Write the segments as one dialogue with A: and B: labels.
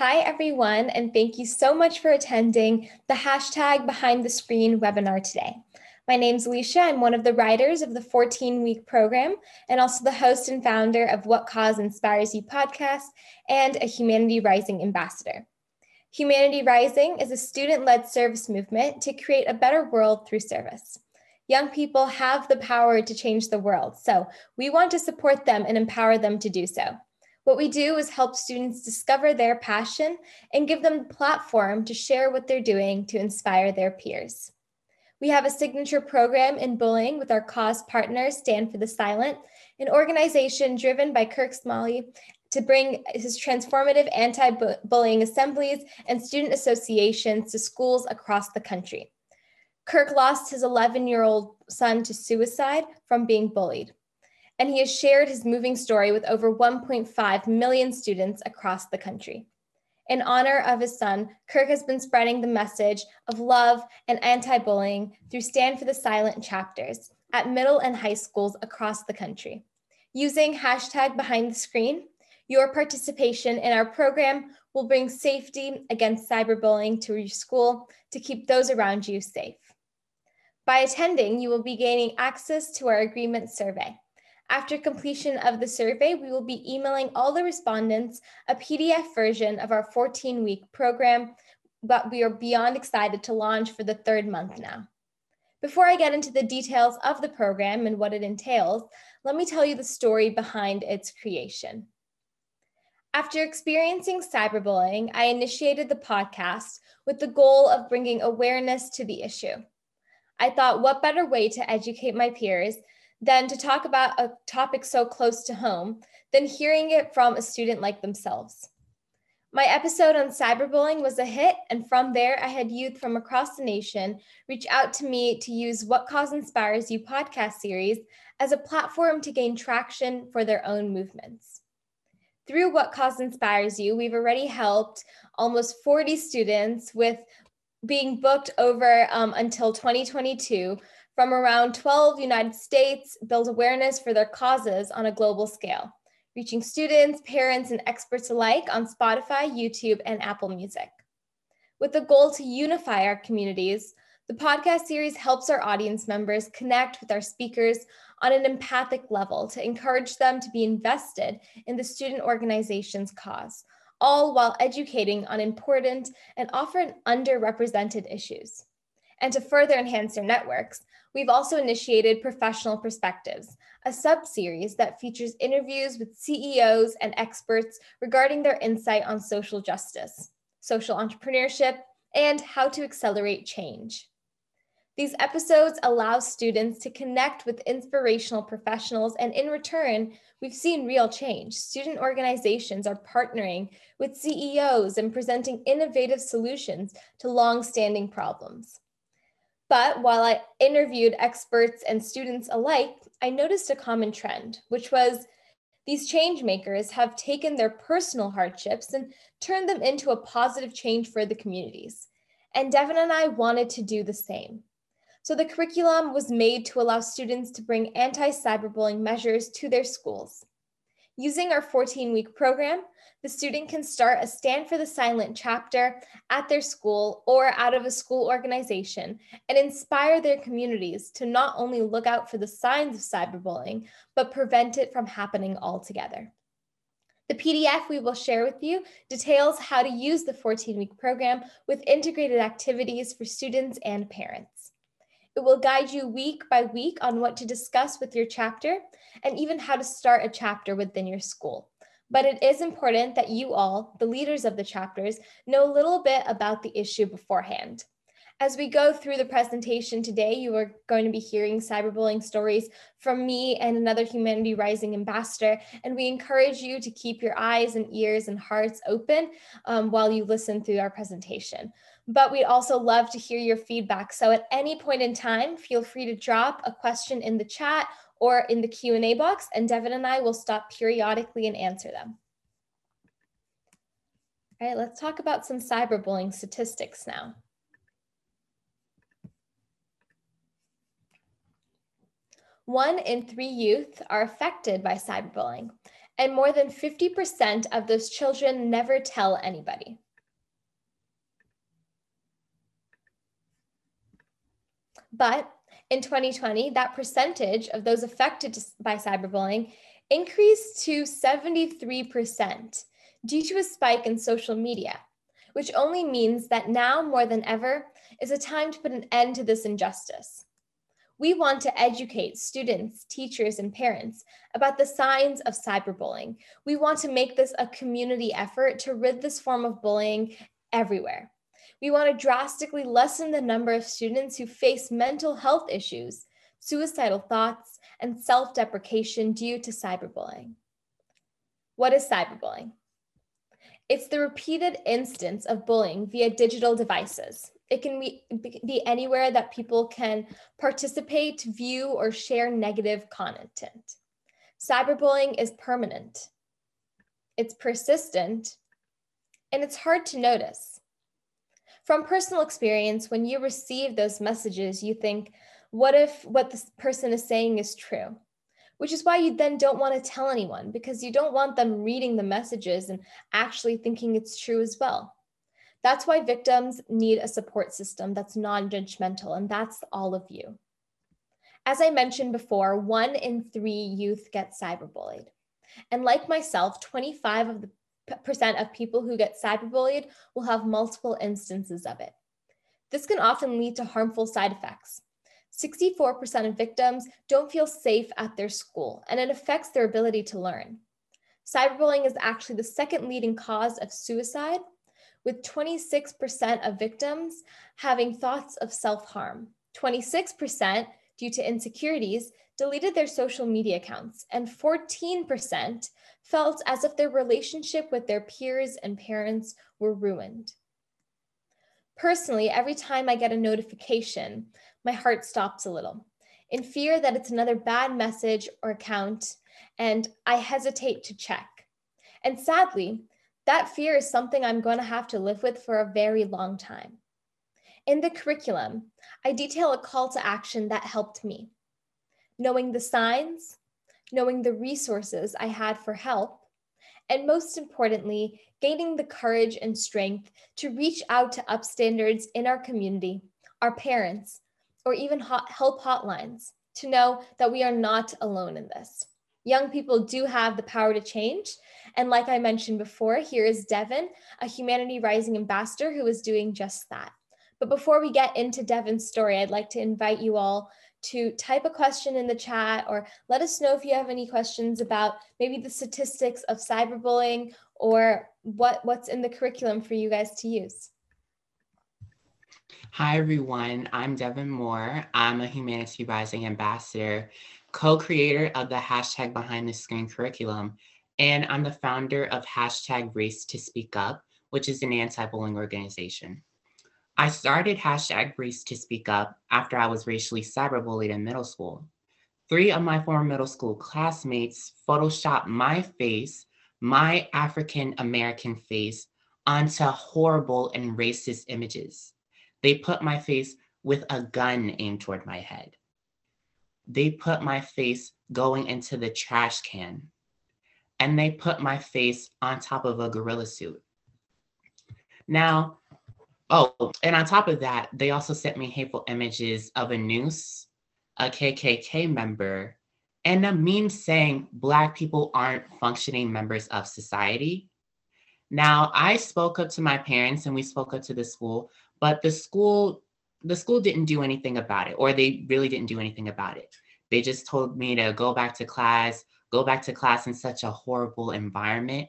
A: Hi, everyone, and thank you so much for attending the hashtag Behind the Screen webinar today. My name is Alicia. I'm one of the writers of the 14 week program and also the host and founder of What Cause Inspires You podcast and a Humanity Rising ambassador. Humanity Rising is a student led service movement to create a better world through service. Young people have the power to change the world, so we want to support them and empower them to do so. What we do is help students discover their passion and give them the platform to share what they're doing to inspire their peers. We have a signature program in bullying with our cause partner, Stand for the Silent, an organization driven by Kirk Smalley to bring his transformative anti bullying assemblies and student associations to schools across the country. Kirk lost his 11 year old son to suicide from being bullied and he has shared his moving story with over 1.5 million students across the country. In honor of his son, Kirk has been spreading the message of love and anti bullying through Stand for the Silent chapters at middle and high schools across the country. Using hashtag behind the screen, your participation in our program will bring safety against cyberbullying to your school to keep those around you safe. By attending, you will be gaining access to our agreement survey. After completion of the survey, we will be emailing all the respondents a PDF version of our 14 week program, but we are beyond excited to launch for the third month now. Before I get into the details of the program and what it entails, let me tell you the story behind its creation. After experiencing cyberbullying, I initiated the podcast with the goal of bringing awareness to the issue. I thought, what better way to educate my peers than to talk about a topic so close to home than hearing it from a student like themselves. My episode on cyberbullying was a hit, and from there, I had youth from across the nation reach out to me to use What Cause Inspires You podcast series as a platform to gain traction for their own movements. Through What Cause Inspires You, we've already helped almost 40 students with being booked over um, until 2022 from around 12 United States build awareness for their causes on a global scale, reaching students, parents, and experts alike on Spotify, YouTube, and Apple Music. With the goal to unify our communities, the podcast series helps our audience members connect with our speakers on an empathic level to encourage them to be invested in the student organization's cause, all while educating on important and often underrepresented issues. And to further enhance their networks, We've also initiated Professional Perspectives, a sub series that features interviews with CEOs and experts regarding their insight on social justice, social entrepreneurship, and how to accelerate change. These episodes allow students to connect with inspirational professionals, and in return, we've seen real change. Student organizations are partnering with CEOs and presenting innovative solutions to long-standing problems. But while I interviewed experts and students alike, I noticed a common trend, which was these change makers have taken their personal hardships and turned them into a positive change for the communities. And Devin and I wanted to do the same. So the curriculum was made to allow students to bring anti-cyberbullying measures to their schools. Using our 14 week program, the student can start a Stand for the Silent chapter at their school or out of a school organization and inspire their communities to not only look out for the signs of cyberbullying, but prevent it from happening altogether. The PDF we will share with you details how to use the 14 week program with integrated activities for students and parents. It will guide you week by week on what to discuss with your chapter and even how to start a chapter within your school. But it is important that you all, the leaders of the chapters, know a little bit about the issue beforehand. As we go through the presentation today, you are going to be hearing cyberbullying stories from me and another Humanity Rising ambassador, and we encourage you to keep your eyes and ears and hearts open um, while you listen through our presentation. But we'd also love to hear your feedback. So at any point in time, feel free to drop a question in the chat or in the Q&A box, and Devin and I will stop periodically and answer them. All right, let's talk about some cyberbullying statistics now. One in three youth are affected by cyberbullying, and more than 50% of those children never tell anybody. But in 2020, that percentage of those affected by cyberbullying increased to 73% due to a spike in social media, which only means that now more than ever is a time to put an end to this injustice. We want to educate students, teachers, and parents about the signs of cyberbullying. We want to make this a community effort to rid this form of bullying everywhere. We want to drastically lessen the number of students who face mental health issues, suicidal thoughts, and self deprecation due to cyberbullying. What is cyberbullying? It's the repeated instance of bullying via digital devices, it can be, be anywhere that people can participate, view, or share negative content. Cyberbullying is permanent, it's persistent, and it's hard to notice. From personal experience, when you receive those messages, you think, what if what this person is saying is true? Which is why you then don't want to tell anyone because you don't want them reading the messages and actually thinking it's true as well. That's why victims need a support system that's non judgmental, and that's all of you. As I mentioned before, one in three youth get cyberbullied. And like myself, 25 of the percent of people who get cyberbullied will have multiple instances of it. This can often lead to harmful side effects. 64% of victims don't feel safe at their school, and it affects their ability to learn. Cyberbullying is actually the second leading cause of suicide with 26% of victims having thoughts of self harm. 26% due to insecurities deleted their social media accounts, and 14% felt as if their relationship with their peers and parents were ruined. Personally, every time I get a notification, my heart stops a little in fear that it's another bad message or account, and I hesitate to check. And sadly, that fear is something I'm going to have to live with for a very long time. In the curriculum, I detail a call to action that helped me. Knowing the signs, knowing the resources I had for help, and most importantly, gaining the courage and strength to reach out to upstanders in our community, our parents, or even help hotlines to know that we are not alone in this. Young people do have the power to change. And like I mentioned before, here is Devin, a Humanity Rising ambassador who is doing just that. But before we get into Devin's story, I'd like to invite you all to type a question in the chat or let us know if you have any questions about maybe the statistics of cyberbullying or what, what's in the curriculum for you guys to use.
B: Hi, everyone. I'm Devin Moore. I'm a Humanity Rising ambassador co-creator of the hashtag behind the screen curriculum, and I'm the founder of hashtag race to speak up, which is an anti-bullying organization. I started hashtag race to speak up after I was racially cyberbullied in middle school. Three of my former middle school classmates photoshopped my face, my African American face, onto horrible and racist images. They put my face with a gun aimed toward my head they put my face going into the trash can and they put my face on top of a gorilla suit. Now, oh, and on top of that, they also sent me hateful images of a noose, a KKK member, and a meme saying Black people aren't functioning members of society. Now, I spoke up to my parents and we spoke up to the school, but the school the school didn't do anything about it, or they really didn't do anything about it. They just told me to go back to class, go back to class in such a horrible environment.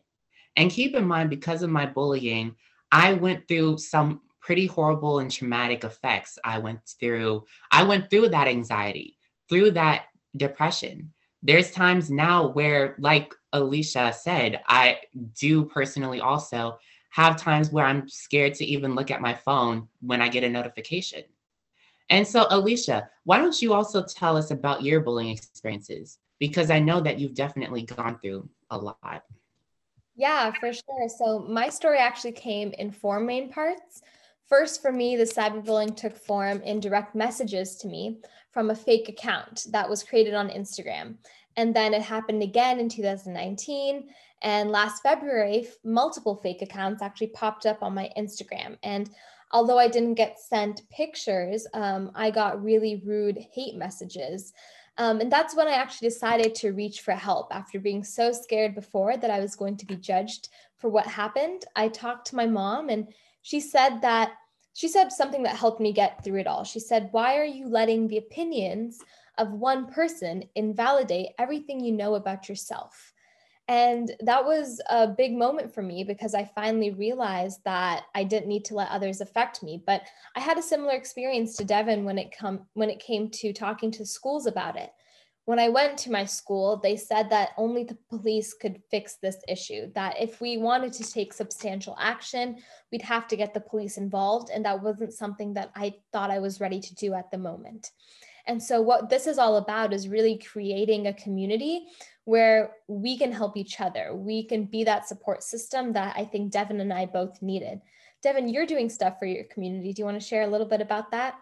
B: And keep in mind, because of my bullying, I went through some pretty horrible and traumatic effects. I went through, I went through that anxiety, through that depression. There's times now where, like Alicia said, I do personally also have times where I'm scared to even look at my phone when I get a notification. And so, Alicia, why don't you also tell us about your bullying experiences? Because I know that you've definitely gone through a lot.
A: Yeah, for sure. So, my story actually came in four main parts. First, for me, the cyberbullying took form in direct messages to me from a fake account that was created on Instagram. And then it happened again in 2019. And last February, multiple fake accounts actually popped up on my Instagram. And although I didn't get sent pictures, um, I got really rude hate messages. Um, and that's when I actually decided to reach for help after being so scared before that I was going to be judged for what happened. I talked to my mom, and she said that she said something that helped me get through it all. She said, Why are you letting the opinions of one person invalidate everything you know about yourself? And that was a big moment for me because I finally realized that I didn't need to let others affect me. But I had a similar experience to Devin when it come when it came to talking to schools about it. When I went to my school, they said that only the police could fix this issue, that if we wanted to take substantial action, we'd have to get the police involved. And that wasn't something that I thought I was ready to do at the moment. And so, what this is all about is really creating a community where we can help each other. We can be that support system that I think Devin and I both needed. Devin, you're doing stuff for your community. Do you want to share a little bit about that?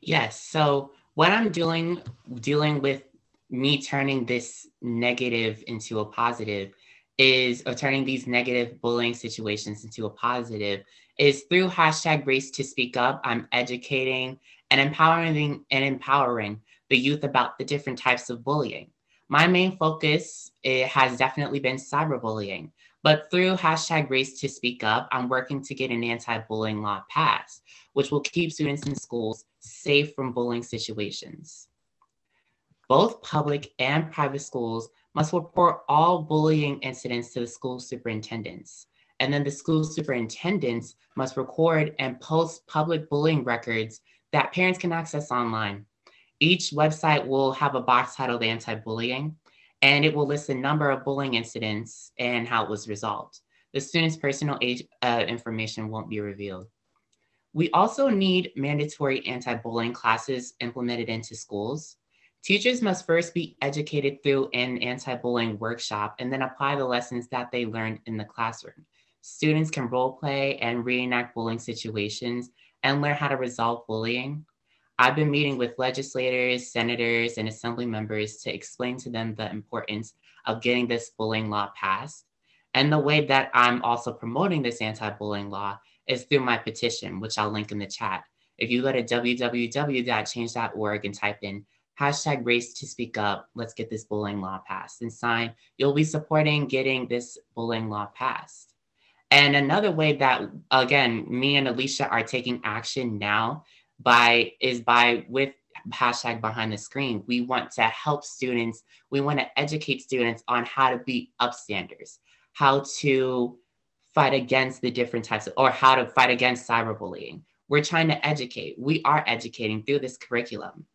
B: Yes. So, what I'm doing dealing with me turning this negative into a positive is or turning these negative bullying situations into a positive is through hashtag race to speak up. I'm educating and empowering and empowering the youth about the different types of bullying. My main focus it has definitely been cyberbullying but through hashtag race to speak up i'm working to get an anti-bullying law passed which will keep students in schools safe from bullying situations both public and private schools must report all bullying incidents to the school superintendents. And then the school superintendents must record and post public bullying records that parents can access online. Each website will have a box titled anti bullying, and it will list the number of bullying incidents and how it was resolved. The student's personal age uh, information won't be revealed. We also need mandatory anti bullying classes implemented into schools. Teachers must first be educated through an anti-bullying workshop and then apply the lessons that they learned in the classroom. Students can role play and reenact bullying situations and learn how to resolve bullying. I've been meeting with legislators, senators, and assembly members to explain to them the importance of getting this bullying law passed. And the way that I'm also promoting this anti-bullying law is through my petition, which I'll link in the chat. If you go to www.change.org and type in hashtag race to speak up. Let's get this bullying law passed and sign. You'll be supporting getting this bullying law passed. And another way that, again, me and Alicia are taking action now by is by with hashtag behind the screen. We want to help students. We want to educate students on how to be upstanders, how to fight against the different types of, or how to fight against cyberbullying. We're trying to educate. We are educating through this curriculum.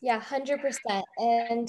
A: Yeah, 100%. And,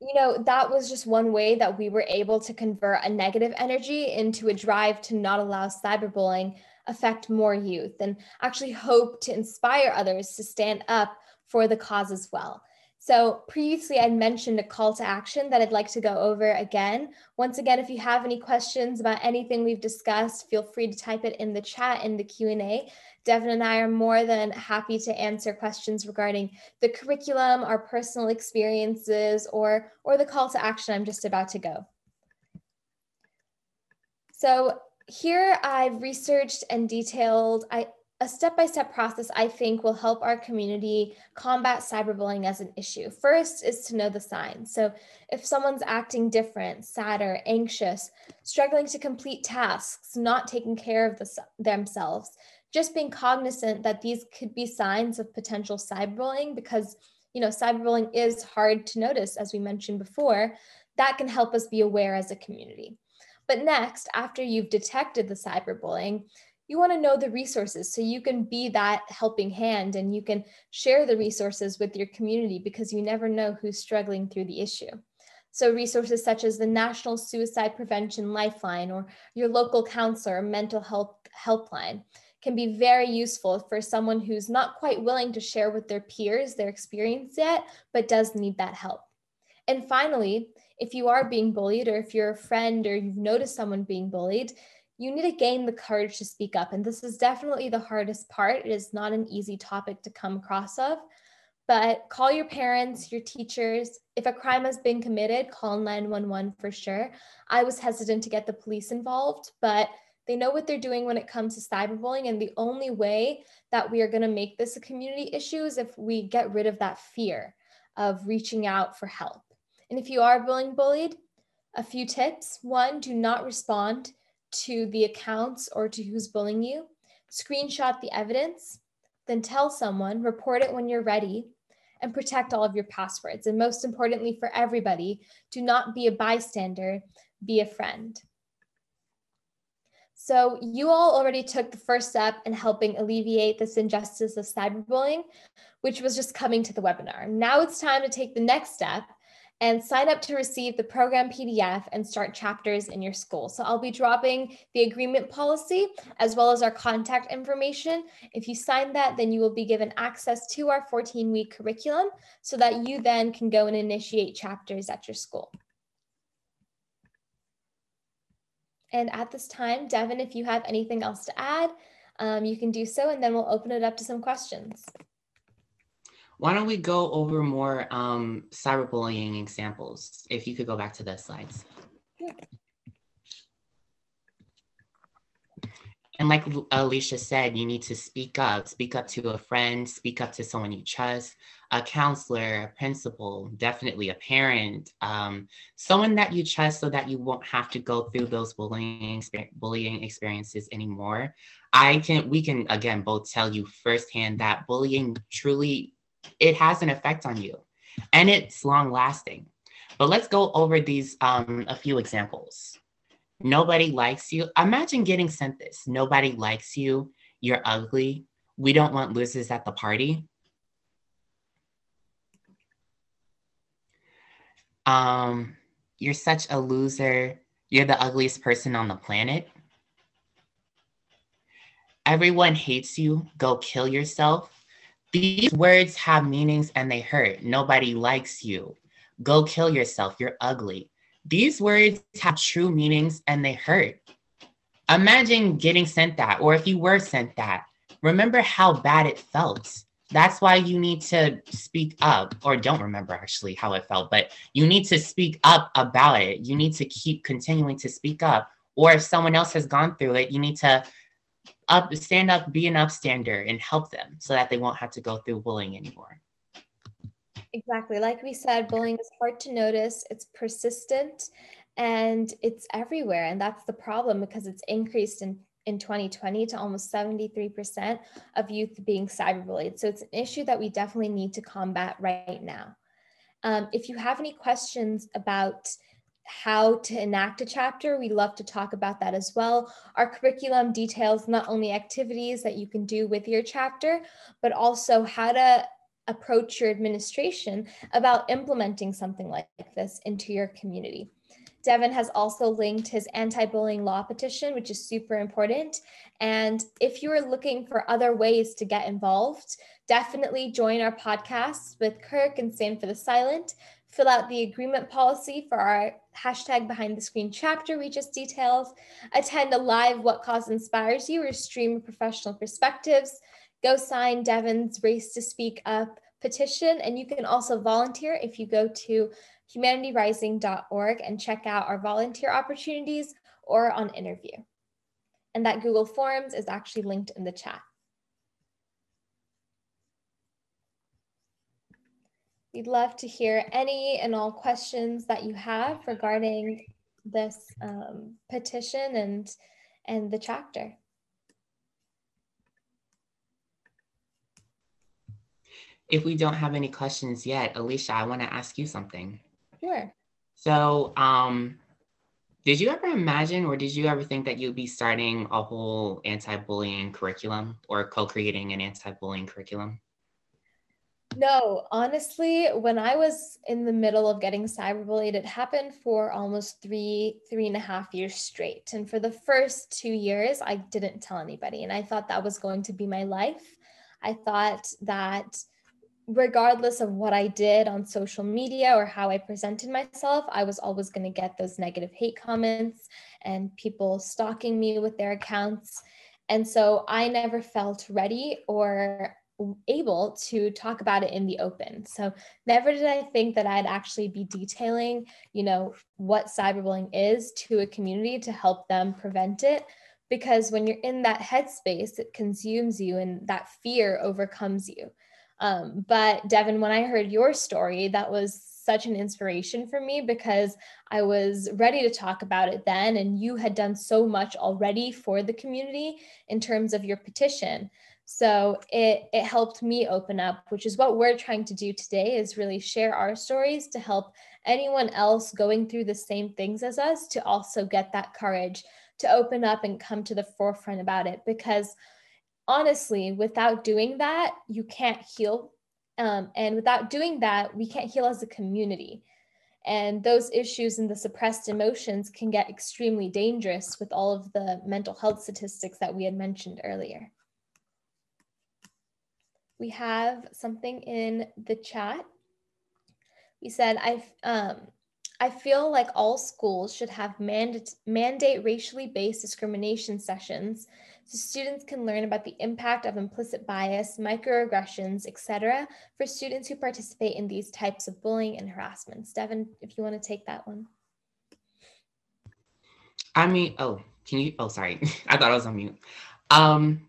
A: you know, that was just one way that we were able to convert a negative energy into a drive to not allow cyberbullying affect more youth and actually hope to inspire others to stand up for the cause as well. So previously I'd mentioned a call to action that I'd like to go over again. Once again, if you have any questions about anything we've discussed, feel free to type it in the chat in the Q&A. Devin and I are more than happy to answer questions regarding the curriculum, our personal experiences, or, or the call to action I'm just about to go. So here I've researched and detailed, I, a step-by-step process I think will help our community combat cyberbullying as an issue. First is to know the signs. So if someone's acting different, sadder, anxious, struggling to complete tasks, not taking care of the, themselves, just being cognizant that these could be signs of potential cyberbullying because you know cyberbullying is hard to notice as we mentioned before, that can help us be aware as a community. But next, after you've detected the cyberbullying, you want to know the resources so you can be that helping hand and you can share the resources with your community because you never know who's struggling through the issue. So resources such as the National Suicide Prevention Lifeline or your local counselor or mental health helpline can be very useful for someone who's not quite willing to share with their peers their experience yet, but does need that help. And finally, if you are being bullied or if you're a friend or you've noticed someone being bullied, you need to gain the courage to speak up. And this is definitely the hardest part. It is not an easy topic to come across of. but call your parents, your teachers. If a crime has been committed, call 911 for sure. I was hesitant to get the police involved, but they know what they're doing when it comes to cyberbullying. And the only way that we are going to make this a community issue is if we get rid of that fear of reaching out for help. And if you are being bullied, a few tips. One, do not respond to the accounts or to who's bullying you. Screenshot the evidence, then tell someone, report it when you're ready, and protect all of your passwords. And most importantly, for everybody, do not be a bystander, be a friend. So, you all already took the first step in helping alleviate this injustice of cyberbullying, which was just coming to the webinar. Now it's time to take the next step and sign up to receive the program PDF and start chapters in your school. So I'll be dropping the agreement policy as well as our contact information. If you sign that, then you will be given access to our 14 week curriculum so that you then can go and initiate chapters at your school. And at this time, Devin, if you have anything else to add, um, you can do so, and then we'll open it up to some questions.
B: Why don't we go over more um, cyberbullying examples? If you could go back to the slides. And like Alicia said, you need to speak up, speak up to a friend, speak up to someone you trust, a counselor, a principal, definitely a parent, um, someone that you trust so that you won't have to go through those bullying, bullying experiences anymore. I can, we can again, both tell you firsthand that bullying truly it has an effect on you and it's long lasting. But let's go over these um, a few examples. Nobody likes you. Imagine getting sent this. Nobody likes you. You're ugly. We don't want losers at the party. Um, you're such a loser. You're the ugliest person on the planet. Everyone hates you. Go kill yourself. These words have meanings and they hurt. Nobody likes you. Go kill yourself. You're ugly. These words have true meanings and they hurt. Imagine getting sent that, or if you were sent that, remember how bad it felt. That's why you need to speak up, or don't remember actually how it felt, but you need to speak up about it. You need to keep continuing to speak up. Or if someone else has gone through it, you need to up stand up be an upstander and help them so that they won't have to go through bullying anymore
A: exactly like we said bullying is hard to notice it's persistent and it's everywhere and that's the problem because it's increased in in 2020 to almost 73% of youth being cyberbullied. So it's an issue that we definitely need to combat right now. Um, if you have any questions about how to enact a chapter, we love to talk about that as well. Our curriculum details not only activities that you can do with your chapter, but also how to approach your administration about implementing something like this into your community. Devin has also linked his anti-bullying law petition, which is super important. And if you are looking for other ways to get involved, definitely join our podcasts with Kirk and Stand for the Silent fill out the agreement policy for our hashtag behind the screen chapter we just detailed, attend a live What Cause Inspires You or stream professional perspectives, go sign Devin's Race to Speak Up petition, and you can also volunteer if you go to humanityrising.org and check out our volunteer opportunities or on interview. And that Google Forms is actually linked in the chat. We'd love to hear any and all questions that you have regarding this um, petition and, and the chapter.
B: If we don't have any questions yet, Alicia, I want to ask you something.
A: Sure.
B: So, um, did you ever imagine or did you ever think that you'd be starting a whole anti-bullying curriculum or co-creating an anti-bullying curriculum?
A: No, honestly, when I was in the middle of getting cyberbullied, it happened for almost three, three and a half years straight. And for the first two years, I didn't tell anybody. And I thought that was going to be my life. I thought that regardless of what I did on social media or how I presented myself, I was always going to get those negative hate comments and people stalking me with their accounts. And so I never felt ready or able to talk about it in the open. So never did I think that I'd actually be detailing, you know, what cyberbullying is to a community to help them prevent it. Because when you're in that headspace, it consumes you and that fear overcomes you. Um, but Devin, when I heard your story, that was such an inspiration for me because I was ready to talk about it then. And you had done so much already for the community in terms of your petition. So it, it helped me open up, which is what we're trying to do today is really share our stories to help anyone else going through the same things as us to also get that courage to open up and come to the forefront about it. Because honestly, without doing that, you can't heal. Um, and without doing that, we can't heal as a community. And those issues and the suppressed emotions can get extremely dangerous with all of the mental health statistics that we had mentioned earlier we have something in the chat. We said, I, um, I feel like all schools should have mandate, mandate racially based discrimination sessions so students can learn about the impact of implicit bias, microaggressions, etc., for students who participate in these types of bullying and harassments. Devin, if you want to take that one.
B: I mean, oh, can you? Oh, sorry. I thought I was on mute. Um,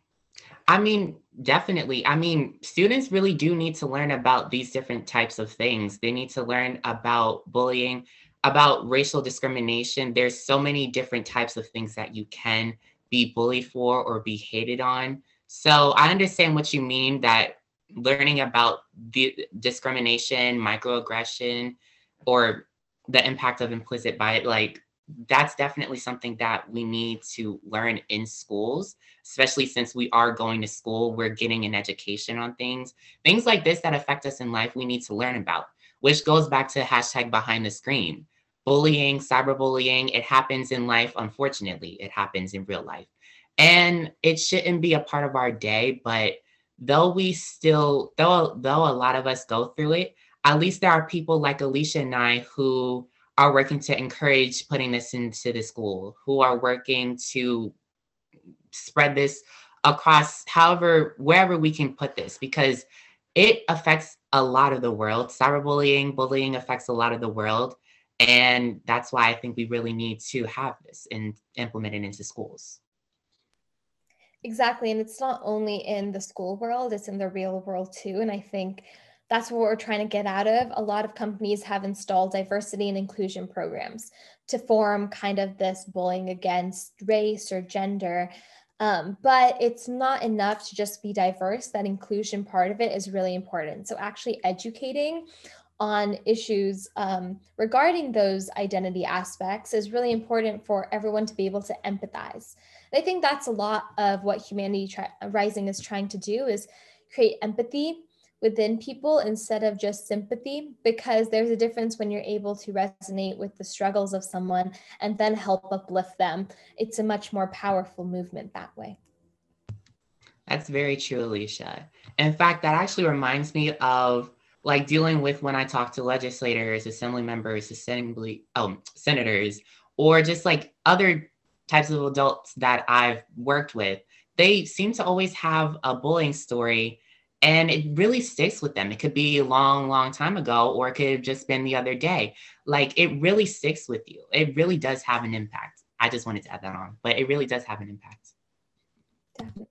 B: I mean, definitely. I mean, students really do need to learn about these different types of things. They need to learn about bullying, about racial discrimination. There's so many different types of things that you can be bullied for or be hated on. So I understand what you mean that learning about the discrimination, microaggression, or the impact of implicit bias, like that's definitely something that we need to learn in schools, especially since we are going to school, we're getting an education on things. Things like this that affect us in life, we need to learn about, which goes back to hashtag behind the screen. Bullying, cyberbullying, it happens in life, unfortunately, it happens in real life. And it shouldn't be a part of our day, but though we still, though, though a lot of us go through it, at least there are people like Alicia and I who are working to encourage putting this into the school, who are working to spread this across however, wherever we can put this, because it affects a lot of the world. Cyberbullying, bullying affects a lot of the world. And that's why I think we really need to have this and implement it into schools.
A: Exactly. And it's not only in the school world, it's in the real world too. And I think that's what we're trying to get out of. A lot of companies have installed diversity and inclusion programs to form kind of this bullying against race or gender. Um, but it's not enough to just be diverse. That inclusion part of it is really important. So, actually, educating on issues um, regarding those identity aspects is really important for everyone to be able to empathize. And I think that's a lot of what Humanity Tri- Rising is trying to do is create empathy within people instead of just sympathy because there's a difference when you're able to resonate with the struggles of someone and then help uplift them. It's a much more powerful movement that way.
B: That's very true alicia. In fact that actually reminds me of like dealing with when i talk to legislators assembly members assembly oh senators or just like other types of adults that i've worked with. They seem to always have a bullying story and it really sticks with them. It could be a long, long time ago, or it could have just been the other day. Like it really sticks with you. It really does have an impact. I just wanted to add that on, but it really does have an impact.
A: Definitely.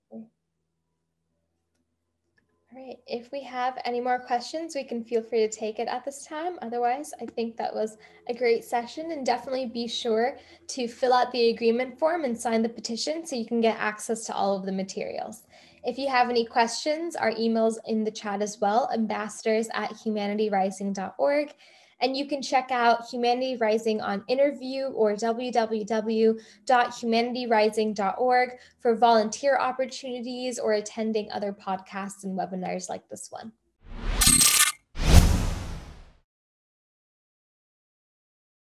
A: All right. If we have any more questions, we can feel free to take it at this time. Otherwise, I think that was a great session and definitely be sure to fill out the agreement form and sign the petition so you can get access to all of the materials. If you have any questions, our email's in the chat as well, ambassadors at humanityrising.org. And you can check out Humanity Rising on interview or www.humanityrising.org for volunteer opportunities or attending other podcasts and webinars like this one.